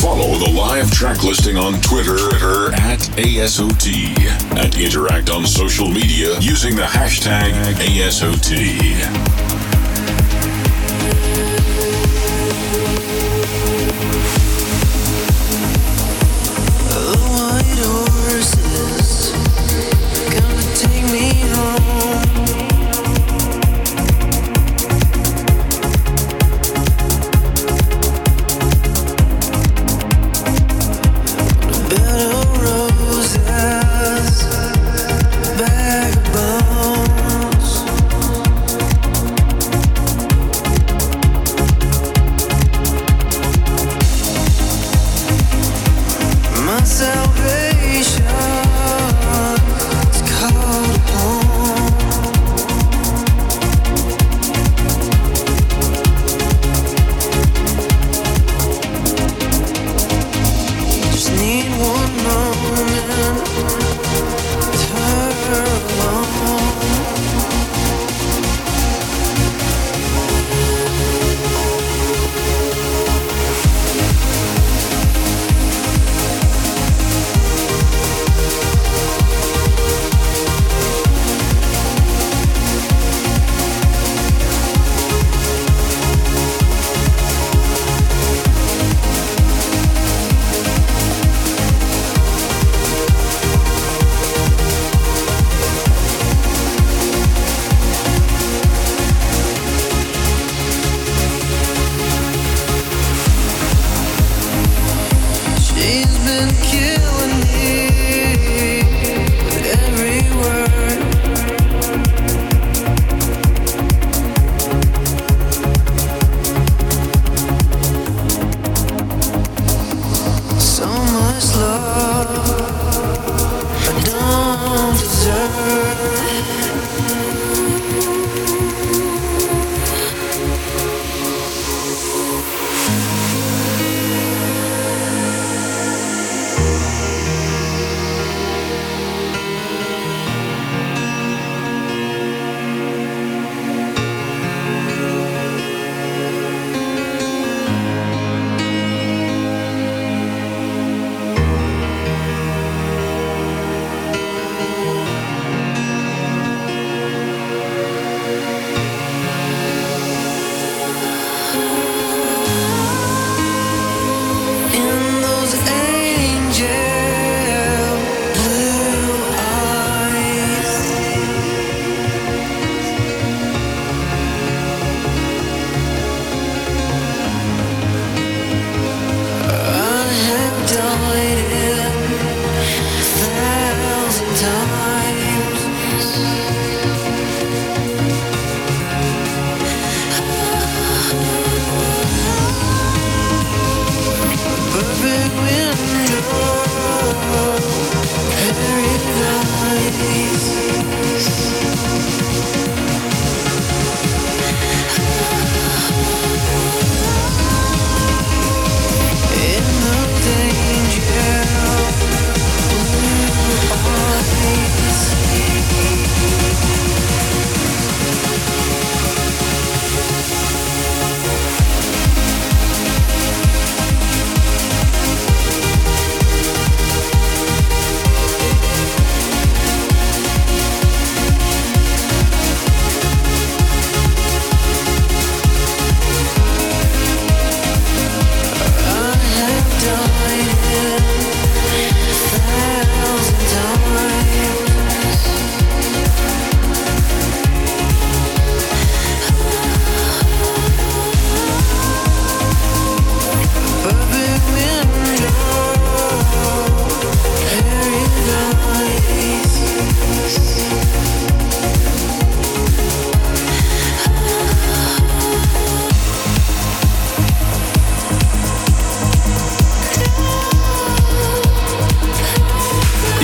Follow the live track listing on Twitter at ASOT and interact on social media using the hashtag ASOT. myself time.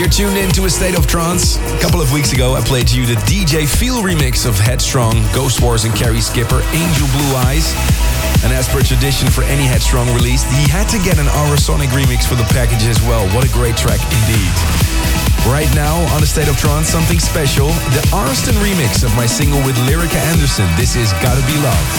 A state of trance. A couple of weeks ago, I played to you the DJ Feel remix of Headstrong, Ghost Wars, and Carrie Skipper, Angel Blue Eyes. And as per tradition for any Headstrong release, he had to get an Aurosonic remix for the package as well. What a great track indeed. Right now, on the State of Trance, something special. The Arston remix of my single with Lyrica Anderson. This is Gotta Be Love.